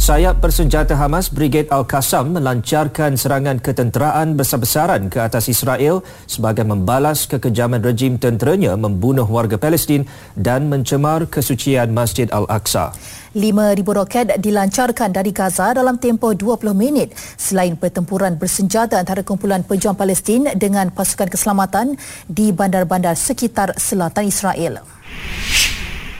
Sayap bersenjata Hamas Brigade Al-Qassam melancarkan serangan ketenteraan besar-besaran ke atas Israel sebagai membalas kekejaman rejim tenteranya membunuh warga Palestin dan mencemar kesucian Masjid Al-Aqsa. 5,000 roket dilancarkan dari Gaza dalam tempoh 20 minit selain pertempuran bersenjata antara kumpulan pejuang Palestin dengan pasukan keselamatan di bandar-bandar sekitar selatan Israel.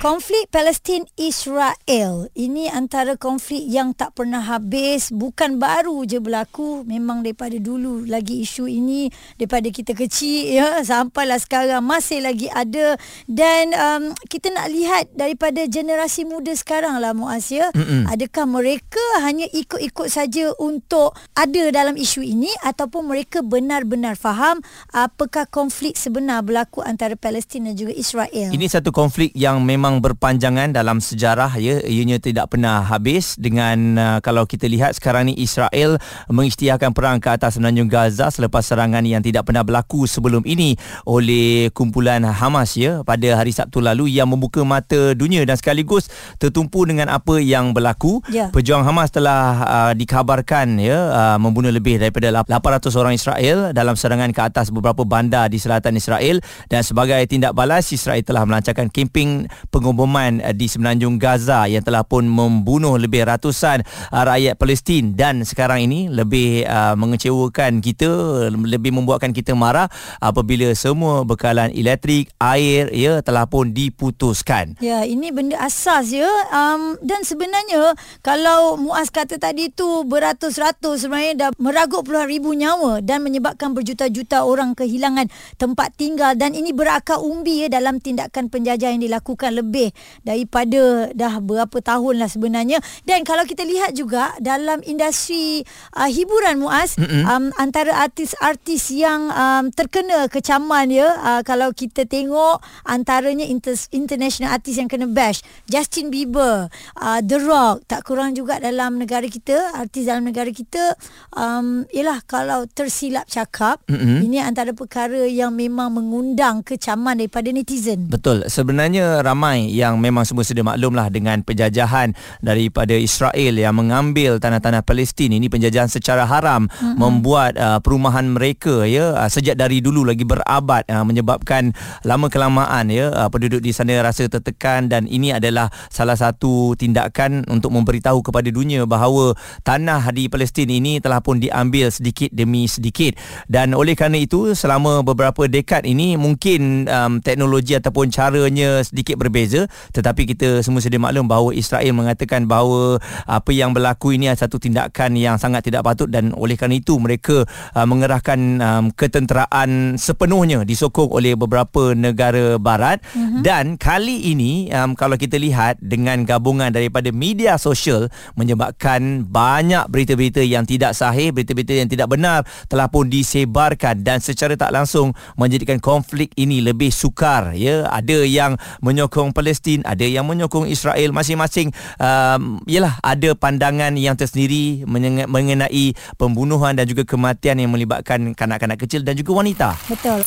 Konflik Palestin Israel. Ini antara konflik yang tak pernah habis. Bukan baru je berlaku. Memang daripada dulu lagi isu ini daripada kita kecil ya. Sampailah sekarang masih lagi ada. Dan um, kita nak lihat daripada generasi muda sekarang lah Muaz ya. Mm-mm. adakah mereka hanya ikut-ikut saja untuk ada dalam isu ini ataupun mereka benar-benar faham apakah konflik sebenar berlaku antara Palestin dan juga Israel? Ini satu konflik yang memang memang berpanjangan dalam sejarah ya. Ianya tidak pernah habis dengan uh, kalau kita lihat sekarang ni Israel mengisytiharkan perang ke atas semenanjung Gaza selepas serangan yang tidak pernah berlaku sebelum ini oleh kumpulan Hamas ya. Pada hari Sabtu lalu yang membuka mata dunia dan sekaligus tertumpu dengan apa yang berlaku. Ya. pejuang Hamas telah uh, dikabarkan ya uh, membunuh lebih daripada 800 orang Israel dalam serangan ke atas beberapa bandar di selatan Israel. Dan sebagai tindak balas Israel telah melancarkan kemping pengumuman uh, di semenanjung Gaza yang telah pun membunuh lebih ratusan uh, rakyat Palestin. Dan sekarang ini lebih uh, mengecewakan kita lebih membuatkan kita marah apabila semua bekalan elektrik air ya telah pun diputuskan. Ya ini benda asas ya. Um, dan sebenarnya kalau Muaz kata tadi tu beratus-ratus sebenarnya dah meragut puluhan ribu nyawa dan menyebabkan berjuta-juta orang kehilangan tempat tinggal. Dan ini berakar umbi ya dalam tindakan penjajah yang dilakukan. Lebih lebih daripada dah berapa tahun lah sebenarnya. Dan kalau kita lihat juga dalam industri uh, hiburan Muaz um, antara artis-artis yang um, terkena kecaman ya uh, kalau kita tengok antaranya inter- international artis yang kena bash Justin Bieber uh, The Rock tak kurang juga dalam negara kita artis dalam negara kita um, ialah kalau tersilap cakap mm-hmm. ini antara perkara yang memang mengundang kecaman daripada netizen. Betul. Sebenarnya ramai ramai yang memang semua sedia maklumlah dengan penjajahan daripada Israel yang mengambil tanah-tanah Palestin. Ini penjajahan secara haram mm-hmm. membuat uh, perumahan mereka ya uh, sejak dari dulu lagi berabad uh, menyebabkan lama kelamaan ya uh, penduduk di sana rasa tertekan dan ini adalah salah satu tindakan untuk memberitahu kepada dunia bahawa tanah di Palestin ini telah pun diambil sedikit demi sedikit. Dan oleh kerana itu selama beberapa dekad ini mungkin um, teknologi ataupun caranya sedikit berbeza berbeza. Tetapi kita semua sedia maklum bahawa Israel mengatakan bahawa apa yang berlaku ini adalah satu tindakan yang sangat tidak patut dan oleh kerana itu mereka uh, mengerahkan um, ketenteraan sepenuhnya disokong oleh beberapa negara barat. Mm-hmm. dan kali ini um, kalau kita lihat dengan gabungan daripada media sosial menyebabkan banyak berita-berita yang tidak sahih berita-berita yang tidak benar telah pun disebarkan dan secara tak langsung menjadikan konflik ini lebih sukar ya. Ada yang menyokong Palestin, ada yang menyokong Israel masing-masing um, yalah ada pandangan yang tersendiri mengenai pembunuhan dan juga kematian yang melibatkan kanak-kanak kecil dan juga wanita. Betul.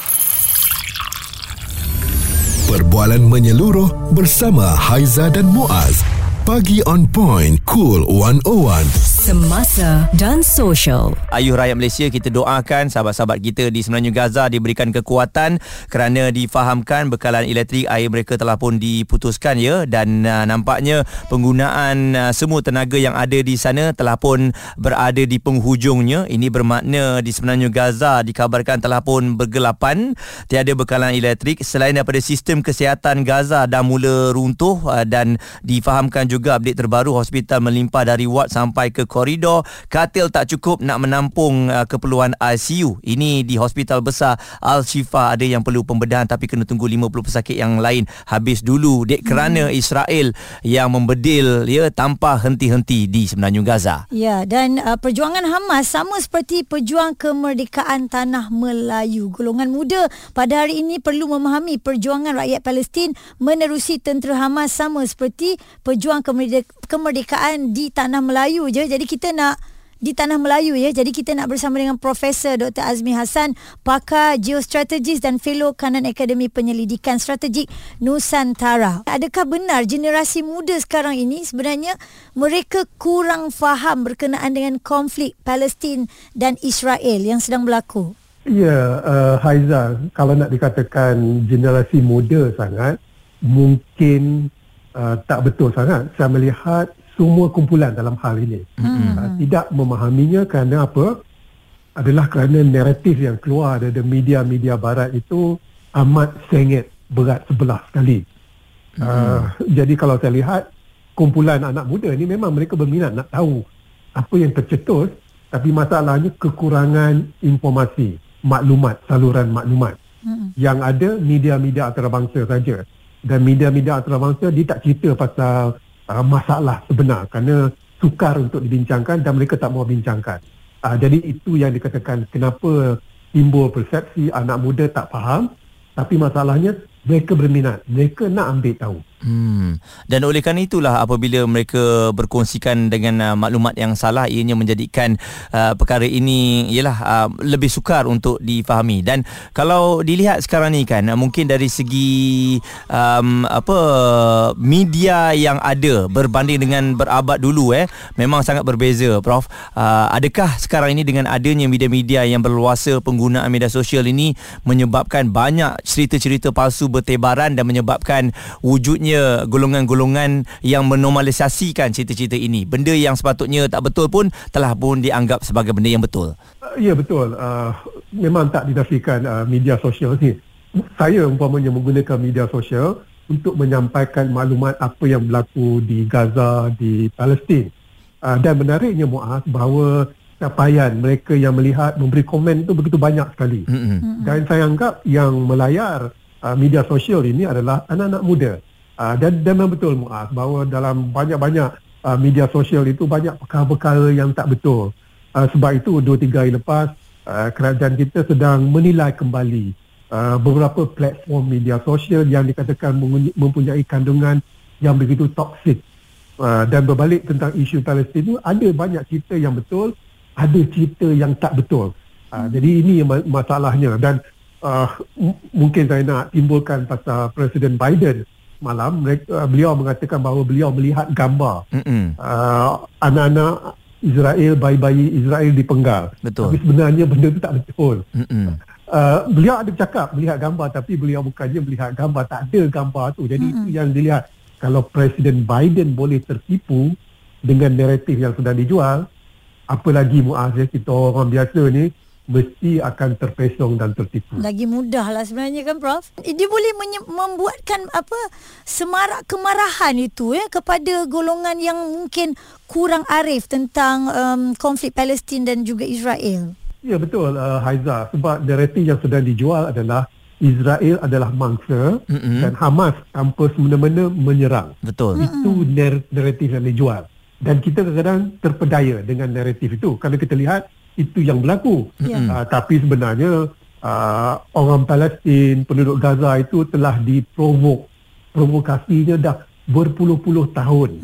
Perbualan menyeluruh bersama Haiza dan Muaz. Pagi on point, cool 101 semasa dan sosial. Ayuh rakyat Malaysia kita doakan sahabat-sahabat kita di semenanjung Gaza diberikan kekuatan kerana difahamkan bekalan elektrik air mereka telah pun diputuskan ya dan uh, nampaknya penggunaan uh, semua tenaga yang ada di sana telah pun berada di penghujungnya. Ini bermakna di semenanjung Gaza dikabarkan telah pun bergelapan tiada bekalan elektrik selain daripada sistem kesihatan Gaza dah mula runtuh uh, dan difahamkan juga update terbaru hospital melimpah dari ward sampai ke koridor katil tak cukup nak menampung uh, keperluan ICU ini di hospital besar Al Shifa. Ada yang perlu pembedahan tapi kena tunggu 50 pesakit yang lain. Habis dulu dek kerana hmm. Israel yang membedil ya tanpa henti-henti di semenanjung Gaza. Ya dan uh, perjuangan Hamas sama seperti pejuang kemerdekaan tanah Melayu. Golongan muda pada hari ini perlu memahami perjuangan rakyat Palestin menerusi tentera Hamas sama seperti pejuang kemerdekaan di tanah Melayu je. Jadi kita nak di tanah Melayu ya. Jadi kita nak bersama dengan Profesor Dr. Azmi Hassan, pakar geostrategis dan fellow kanan Akademi Penyelidikan Strategik Nusantara. Adakah benar generasi muda sekarang ini sebenarnya mereka kurang faham berkenaan dengan konflik Palestin dan Israel yang sedang berlaku? Ya, uh, Haiza, kalau nak dikatakan generasi muda sangat, mungkin uh, tak betul sangat. Saya melihat semua kumpulan dalam hal ini. Mm-hmm. Uh, tidak memahaminya kerana apa? Adalah kerana naratif yang keluar dari media-media barat itu amat sengit, berat sebelah sekali. Uh, jadi kalau saya lihat, kumpulan anak muda ini memang mereka berminat nak tahu apa yang tercetus tapi masalahnya kekurangan informasi maklumat, saluran maklumat. Hmm. Yang ada media-media antarabangsa saja. Dan media-media antarabangsa dia tak cerita pasal uh, masalah sebenar kerana sukar untuk dibincangkan dan mereka tak mau bincangkan. Uh, jadi itu yang dikatakan kenapa timbul persepsi anak muda tak faham tapi masalahnya mereka berminat, mereka nak ambil tahu. Hmm. Dan oleh kerana itulah apabila mereka berkongsikan dengan uh, maklumat yang salah ianya menjadikan uh, perkara ini ialah uh, lebih sukar untuk difahami dan kalau dilihat sekarang ni kan uh, mungkin dari segi um, apa media yang ada berbanding dengan berabad dulu eh memang sangat berbeza prof uh, adakah sekarang ini dengan adanya media-media yang berluasa penggunaan media sosial ini menyebabkan banyak cerita-cerita palsu bertebaran dan menyebabkan wujudnya adanya golongan-golongan yang menormalisasikan cerita-cerita ini. Benda yang sepatutnya tak betul pun telah pun dianggap sebagai benda yang betul. Uh, ya betul. Uh, memang tak dinafikan uh, media sosial ni. Saya umpamanya menggunakan media sosial untuk menyampaikan maklumat apa yang berlaku di Gaza, di Palestin. Uh, dan menariknya Muaz bahawa capaian mereka yang melihat memberi komen itu begitu banyak sekali. Mm-hmm. Dan saya anggap yang melayar uh, media sosial ini adalah anak-anak muda. Uh, dan, dan memang betul Muaz bahawa dalam banyak-banyak uh, media sosial itu banyak perkara-perkara yang tak betul. Uh, sebab itu dua tiga hari lepas uh, kerajaan kita sedang menilai kembali uh, beberapa platform media sosial yang dikatakan mempunyai kandungan yang begitu toksik. Uh, dan berbalik tentang isu Palestin itu ada banyak cerita yang betul, ada cerita yang tak betul. Uh, jadi ini masalahnya dan uh, m- mungkin saya nak timbulkan pasal Presiden Biden malam mereka, uh, beliau mengatakan bahawa beliau melihat gambar uh, anak-anak Israel bayi-bayi Israel dipenggal. Betul. Tapi sebenarnya benda itu tak betul. Uh, beliau ada cakap melihat gambar tapi beliau bukannya melihat gambar tak ada gambar tu. Jadi Mm-mm. itu yang dilihat kalau Presiden Biden boleh tertipu dengan naratif yang sedang dijual apa lagi Muaz kita orang biasa ni mesti akan terpesong dan tertipu. Lagi mudah lah sebenarnya kan Prof. Dia boleh menye- membuatkan apa semarak kemarahan itu ya kepada golongan yang mungkin kurang arif tentang um, konflik Palestin dan juga Israel. Ya betul uh, Haiza sebab naratif yang sedang dijual adalah Israel adalah mangsa mm-hmm. dan Hamas tanpa semena-mena menyerang. Betul. Itu mm-hmm. naratif yang dijual. Dan kita kadang-kadang terpedaya dengan naratif itu. Kalau kita lihat itu yang berlaku. Yeah. Uh, tapi sebenarnya uh, orang Palestin, penduduk Gaza itu telah diprovok. Provokasinya dah berpuluh-puluh tahun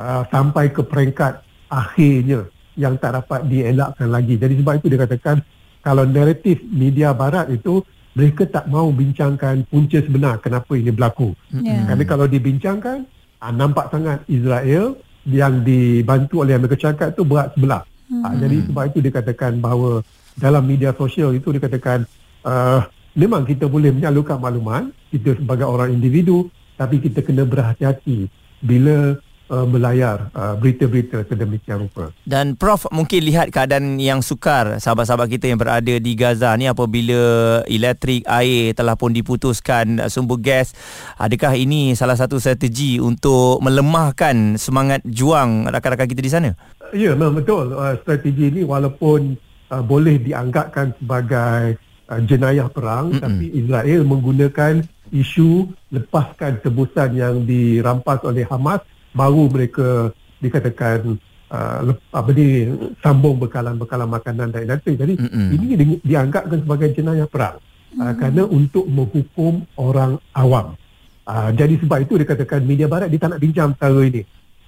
uh, sampai ke peringkat akhirnya yang tak dapat dielakkan lagi. Jadi sebab itu dikatakan kalau naratif media barat itu mereka tak mau bincangkan punca sebenar kenapa ini berlaku. Yeah. Kerana kalau dibincangkan uh, nampak sangat Israel yang dibantu oleh Amerika Syarikat itu berat sebelah. Hmm. Uh, jadi sebab itu dikatakan bahawa dalam media sosial itu dikatakan uh, memang kita boleh menyalurkan maklumat kita sebagai orang individu tapi kita kena berhati-hati bila uh, melayar uh, berita-berita sedemikian rupa. Dan Prof mungkin lihat keadaan yang sukar sahabat-sahabat kita yang berada di Gaza ni apabila elektrik, air telah pun diputuskan sumber gas. Adakah ini salah satu strategi untuk melemahkan semangat juang rakan-rakan kita di sana? Ya, memang betul. Uh, strategi ini walaupun uh, boleh dianggapkan sebagai uh, jenayah perang, Mm-mm. tapi Israel menggunakan isu lepaskan tebusan yang dirampas oleh Hamas, baru mereka dikatakan uh, apa ni sambung bekalan-bekalan makanan dan lain-lain. Jadi Mm-mm. ini di, dianggapkan sebagai jenayah perang uh, kerana untuk menghukum orang awam. Uh, jadi sebab itu dikatakan media barat dia tak nak bincang perkara ini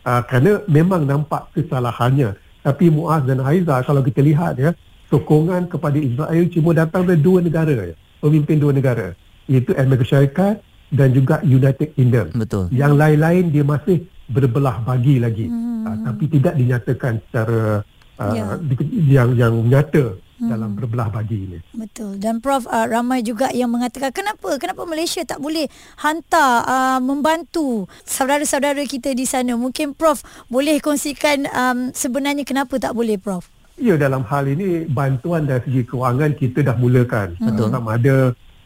uh, kerana memang nampak kesalahannya Tapi Muaz dan Haiza kalau kita lihat ya, sokongan kepada Israel cuma datang dari dua negara ya, pemimpin dua negara, iaitu Amerika Syarikat dan juga United Kingdom. Betul. Yang lain-lain dia masih berbelah bagi lagi. Hmm. Uh, tapi tidak dinyatakan secara uh, Ya. di- yang yang nyata dalam berbelah bagi ini. Betul. Dan Prof uh, ramai juga yang mengatakan kenapa kenapa Malaysia tak boleh hantar uh, membantu saudara-saudara kita di sana. Mungkin Prof boleh kongsikan um, sebenarnya kenapa tak boleh Prof? Ya dalam hal ini bantuan dari segi kewangan kita dah mulakan. Betul. Sama ada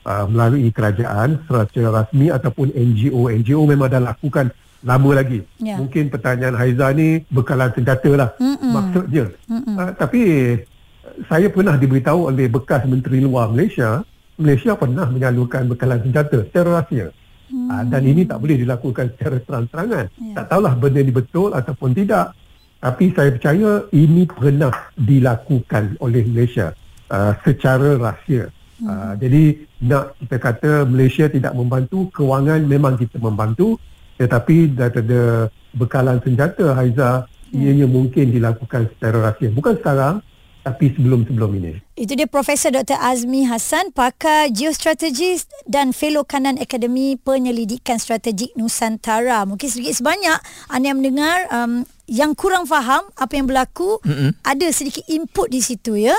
uh, melalui kerajaan secara rasmi ataupun NGO. NGO memang dah lakukan lama lagi. Ya. Mungkin pertanyaan Haiza ni bekalan senjata lah Mm-mm. maksudnya. Uh, tapi saya pernah diberitahu oleh bekas Menteri Luar Malaysia, Malaysia pernah menyalurkan bekalan senjata secara rahsia. Hmm. Uh, dan ini tak boleh dilakukan secara terang-terangan. Ya. Tak tahulah benda ini betul ataupun tidak. Tapi saya percaya ini pernah dilakukan oleh Malaysia uh, secara rahsia. Hmm. Uh, jadi nak kita kata Malaysia tidak membantu, kewangan memang kita membantu. Tetapi daripada bekalan senjata Haiza, ianya mungkin dilakukan secara rahsia. Bukan sekarang, tapi sebelum-sebelum ini. Itu dia Profesor Dr. Azmi Hassan, pakar geostrategis dan fellow kanan Akademi Penyelidikan Strategik Nusantara. Mungkin sedikit sebanyak anda yang mendengar um, yang kurang faham apa yang berlaku, Mm-mm. ada sedikit input di situ ya.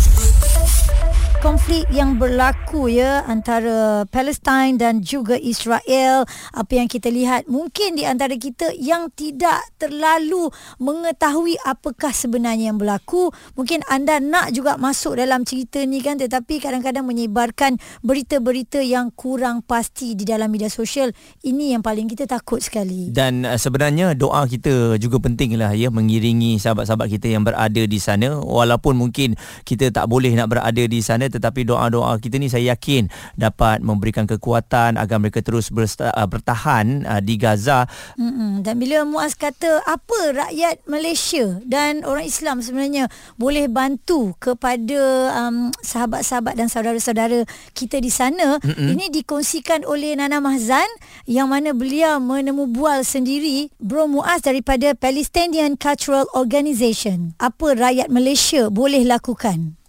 Konflik yang berlaku ya antara Palestin dan juga Israel. Apa yang kita lihat mungkin di antara kita yang tidak terlalu mengetahui apakah sebenarnya yang berlaku. Mungkin anda nak juga masuk dalam cerita ni kan tetapi kadang-kadang menyebarkan berita-berita yang kurang pasti di dalam media sosial. Ini yang paling kita takut sekali. Dan uh, sebenarnya doa kita juga pentinglah ya mengiringi sahabat-sahabat kita yang berada di sana. Walaupun mungkin kita tak boleh nak berada di sana tetapi doa-doa kita ni saya yakin dapat memberikan kekuatan agar mereka terus bersta- uh, bertahan uh, di Gaza. Mm-mm. Dan bila Muaz kata apa rakyat Malaysia dan orang Islam sebenarnya boleh bantu kepada um, sahabat-sahabat dan saudara-saudara kita di sana, Mm-mm. ini dikongsikan oleh Nana Mahzan yang mana beliau menemu bual sendiri Bro Muaz daripada Palestinian Cultural Organisation. Apa rakyat Malaysia boleh lakukan?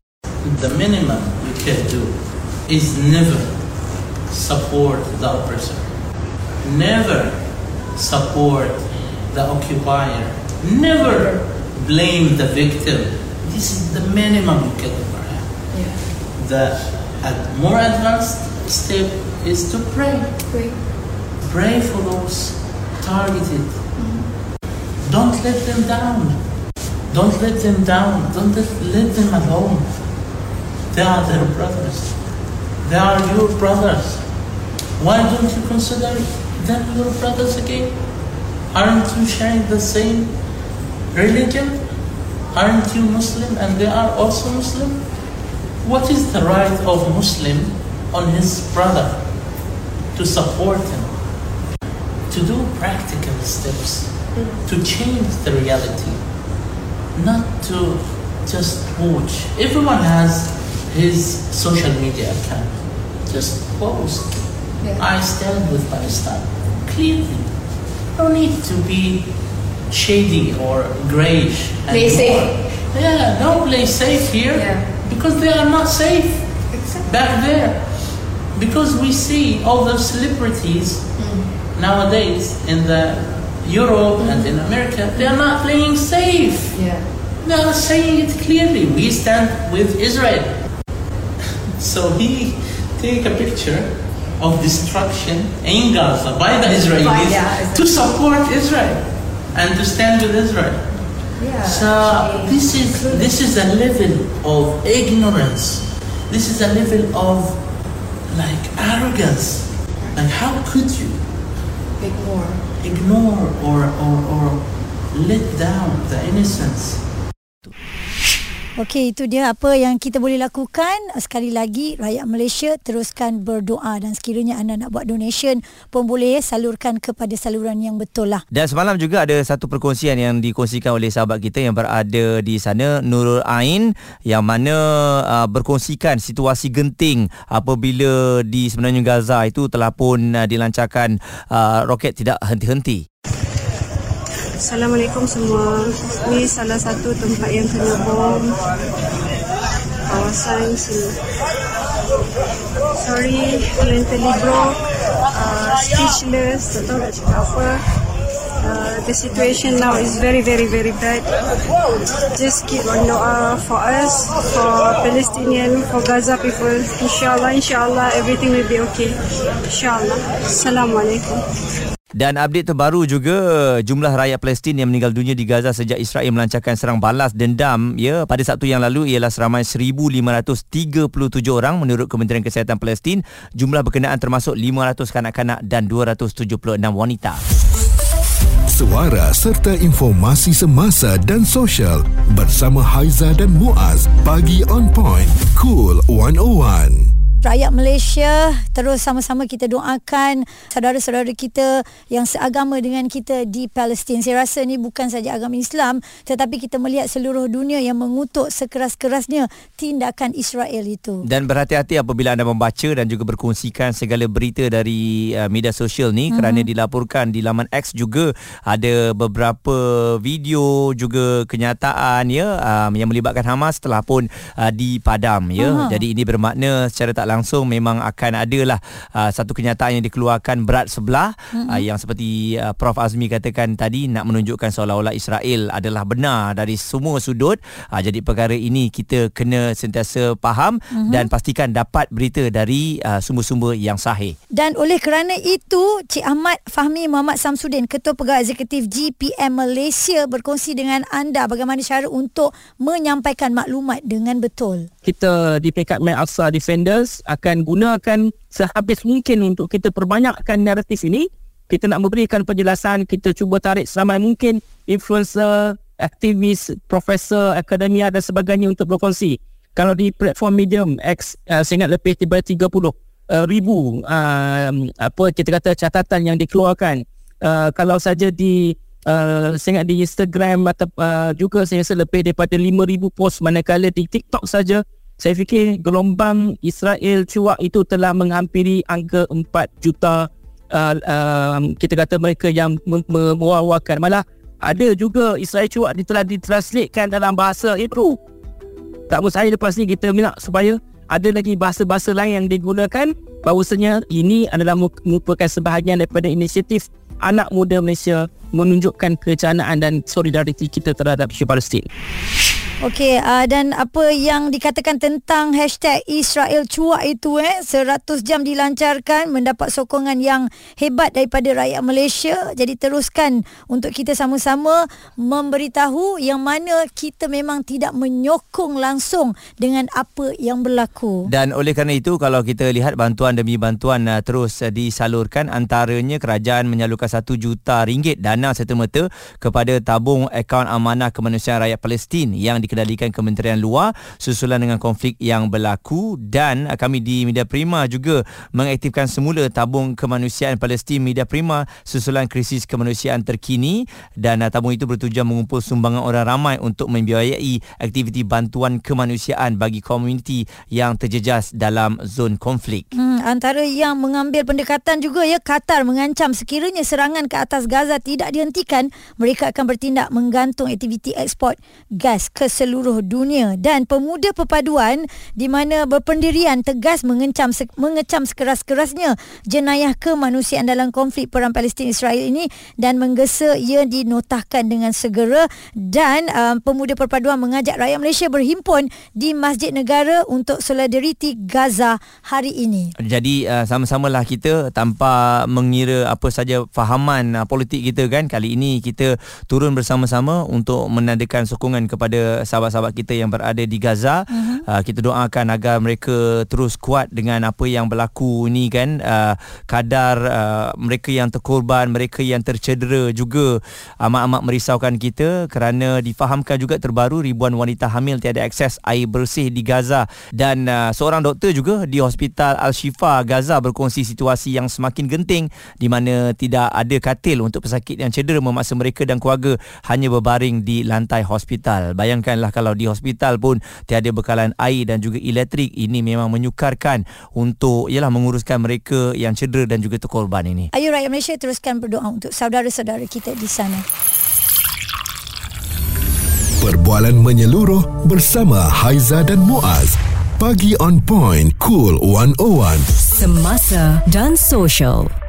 The minimum you can do is never support the oppressor, never support the occupier, never blame the victim. This is the minimum you can do for him. The more advanced step is to pray. Pray pray for those targeted. Mm-hmm. Don't let them down. Don't let them down. Don't let, let them alone. They are their brothers. They are your brothers. Why don't you consider them your brothers again? Aren't you sharing the same religion? Aren't you Muslim and they are also Muslim? What is the right of Muslim on his brother to support him? To do practical steps to change the reality, not to just watch. Everyone has his social media account. Just post. I stand with Palestine. Clearly. No need to be shady or grayish. Play safe. Yeah, no play safe here Yeah. because they are not safe back there. Because we see all those celebrities mm. nowadays in the Europe and mm. in America, they are not playing safe. Yeah. They are saying it clearly. We stand with Israel. So he take a picture of destruction in Gaza by the Israelis yeah, to support Israel and to stand with Israel. Yeah. So this is this is a level of ignorance. This is a level of like arrogance. Like how could you Ignore. ignore or, or, or let down the innocence Okey, itu dia apa yang kita boleh lakukan. Sekali lagi, rakyat Malaysia teruskan berdoa dan sekiranya anda nak buat donation pun boleh salurkan kepada saluran yang betul lah. Dan semalam juga ada satu perkongsian yang dikongsikan oleh sahabat kita yang berada di sana Nurul Ain yang mana uh, berkongsikan situasi genting apabila di sebenarnya Gaza itu telah pun uh, dilancarkan uh, roket tidak henti-henti. Assalamualaikum semua. Ini salah satu tempat yang kena bom. Kawasan sini. Sorry, mentally broke, uh, speechless, tak tahu nak cakap apa. Uh, the situation now is very, very, very bad. Just keep on doa for us, for Palestinian, for Gaza people. Inshallah, inshallah, everything will be okay. Inshallah. Assalamualaikum. Dan update terbaru juga jumlah rakyat Palestin yang meninggal dunia di Gaza sejak Israel melancarkan serang balas dendam ya pada Sabtu yang lalu ialah seramai 1537 orang menurut Kementerian Kesihatan Palestin. Jumlah berkenaan termasuk 500 kanak-kanak dan 276 wanita. Suara serta informasi semasa dan sosial bersama Haiza dan Muaz pagi on point cool 101 rakyat Malaysia terus sama-sama kita doakan saudara-saudara kita yang seagama dengan kita di Palestin. Saya rasa ni bukan saja agama Islam tetapi kita melihat seluruh dunia yang mengutuk sekeras-kerasnya tindakan Israel itu. Dan berhati-hati apabila anda membaca dan juga berkongsikan segala berita dari uh, media sosial ni mm-hmm. kerana dilaporkan di laman X juga ada beberapa video juga kenyataan ya um, yang melibatkan Hamas telah pun uh, dipadam ya. Uh-huh. Jadi ini bermakna secara tak langsung memang akan adalah uh, satu kenyataan yang dikeluarkan berat sebelah. Mm-hmm. uh, yang seperti uh, Prof. Azmi katakan tadi nak menunjukkan seolah-olah Israel adalah benar dari semua sudut. Uh, jadi perkara ini kita kena sentiasa faham mm-hmm. dan pastikan dapat berita dari uh, sumber-sumber yang sahih. Dan oleh kerana itu Cik Ahmad Fahmi Muhammad Samsudin Ketua Pegawai Eksekutif GPM Malaysia berkongsi dengan anda bagaimana cara untuk menyampaikan maklumat dengan betul. Kita di peringkat Mac Aqsa Defenders akan gunakan sehabis mungkin untuk kita perbanyakkan naratif ini. Kita nak memberikan penjelasan, kita cuba tarik seramai mungkin influencer, aktivis, profesor, akademia dan sebagainya untuk berkongsi. Kalau di platform Medium X, uh, saya ingat lebih tiba 30 uh, ribu uh, apa kita kata catatan yang dikeluarkan. Uh, kalau saja di uh, saya ingat di Instagram atau uh, juga saya rasa lebih daripada 5000 post manakala di TikTok saja saya fikir gelombang Israel cuak itu telah menghampiri angka 4 juta uh, uh, kita kata mereka yang mewawakan. Malah ada juga Israel cuak telah ditranslatekan dalam bahasa Hebrew tak mustahil lepas ni kita minat supaya ada lagi bahasa-bahasa lain yang digunakan. Bahawasanya ini adalah merupakan sebahagian daripada inisiatif anak muda Malaysia menunjukkan kecanaan dan solidariti kita terhadap isu Palestin. Okey, uh, dan apa yang dikatakan tentang hashtag Israel cuak itu eh 100 jam dilancarkan mendapat sokongan yang hebat daripada rakyat Malaysia. Jadi teruskan untuk kita sama-sama memberitahu yang mana kita memang tidak menyokong langsung dengan apa yang berlaku. Dan oleh kerana itu kalau kita lihat bantuan demi bantuan uh, terus uh, disalurkan antaranya kerajaan menyalurkan 1 juta ringgit dana serta-merta kepada tabung akaun amanah kemanusiaan rakyat Palestin yang di dikendalikan Kementerian Luar susulan dengan konflik yang berlaku dan uh, kami di Media Prima juga mengaktifkan semula tabung kemanusiaan Palestin Media Prima susulan krisis kemanusiaan terkini dan uh, tabung itu bertujuan mengumpul sumbangan orang ramai untuk membiayai aktiviti bantuan kemanusiaan bagi komuniti yang terjejas dalam zon konflik. Hmm, antara yang mengambil pendekatan juga ya Qatar mengancam sekiranya serangan ke atas Gaza tidak dihentikan mereka akan bertindak menggantung aktiviti ekspor gas ke seluruh dunia. Dan pemuda perpaduan di mana berpendirian tegas mengecam mengecam sekeras-kerasnya jenayah kemanusiaan dalam konflik perang Palestin Israel ini dan menggesa ia dinotahkan dengan segera. Dan um, pemuda perpaduan mengajak rakyat Malaysia berhimpun di Masjid Negara untuk solidariti Gaza hari ini. Jadi uh, sama-samalah kita tanpa mengira apa saja fahaman uh, politik kita kan. Kali ini kita turun bersama-sama untuk menandakan sokongan kepada sahabat-sahabat kita yang berada di Gaza. Uh-huh. Uh, kita doakan agar mereka terus kuat dengan apa yang berlaku ini kan uh, kadar uh, mereka yang terkorban, mereka yang tercedera juga amat-amat merisaukan kita kerana difahamkan juga terbaru ribuan wanita hamil tiada akses air bersih di Gaza dan uh, seorang doktor juga di Hospital Al-Shifa Gaza berkongsi situasi yang semakin genting di mana tidak ada katil untuk pesakit yang cedera memaksa mereka dan keluarga hanya berbaring di lantai hospital. Bayangkanlah kalau di hospital pun tiada bekalan air dan juga elektrik ini memang menyukarkan untuk ialah menguruskan mereka yang cedera dan juga terkorban ini. Ayo rakyat Malaysia teruskan berdoa untuk saudara-saudara kita di sana. Perbualan menyeluruh bersama Haiza dan Muaz. Pagi on point, cool 101. Semasa dan social.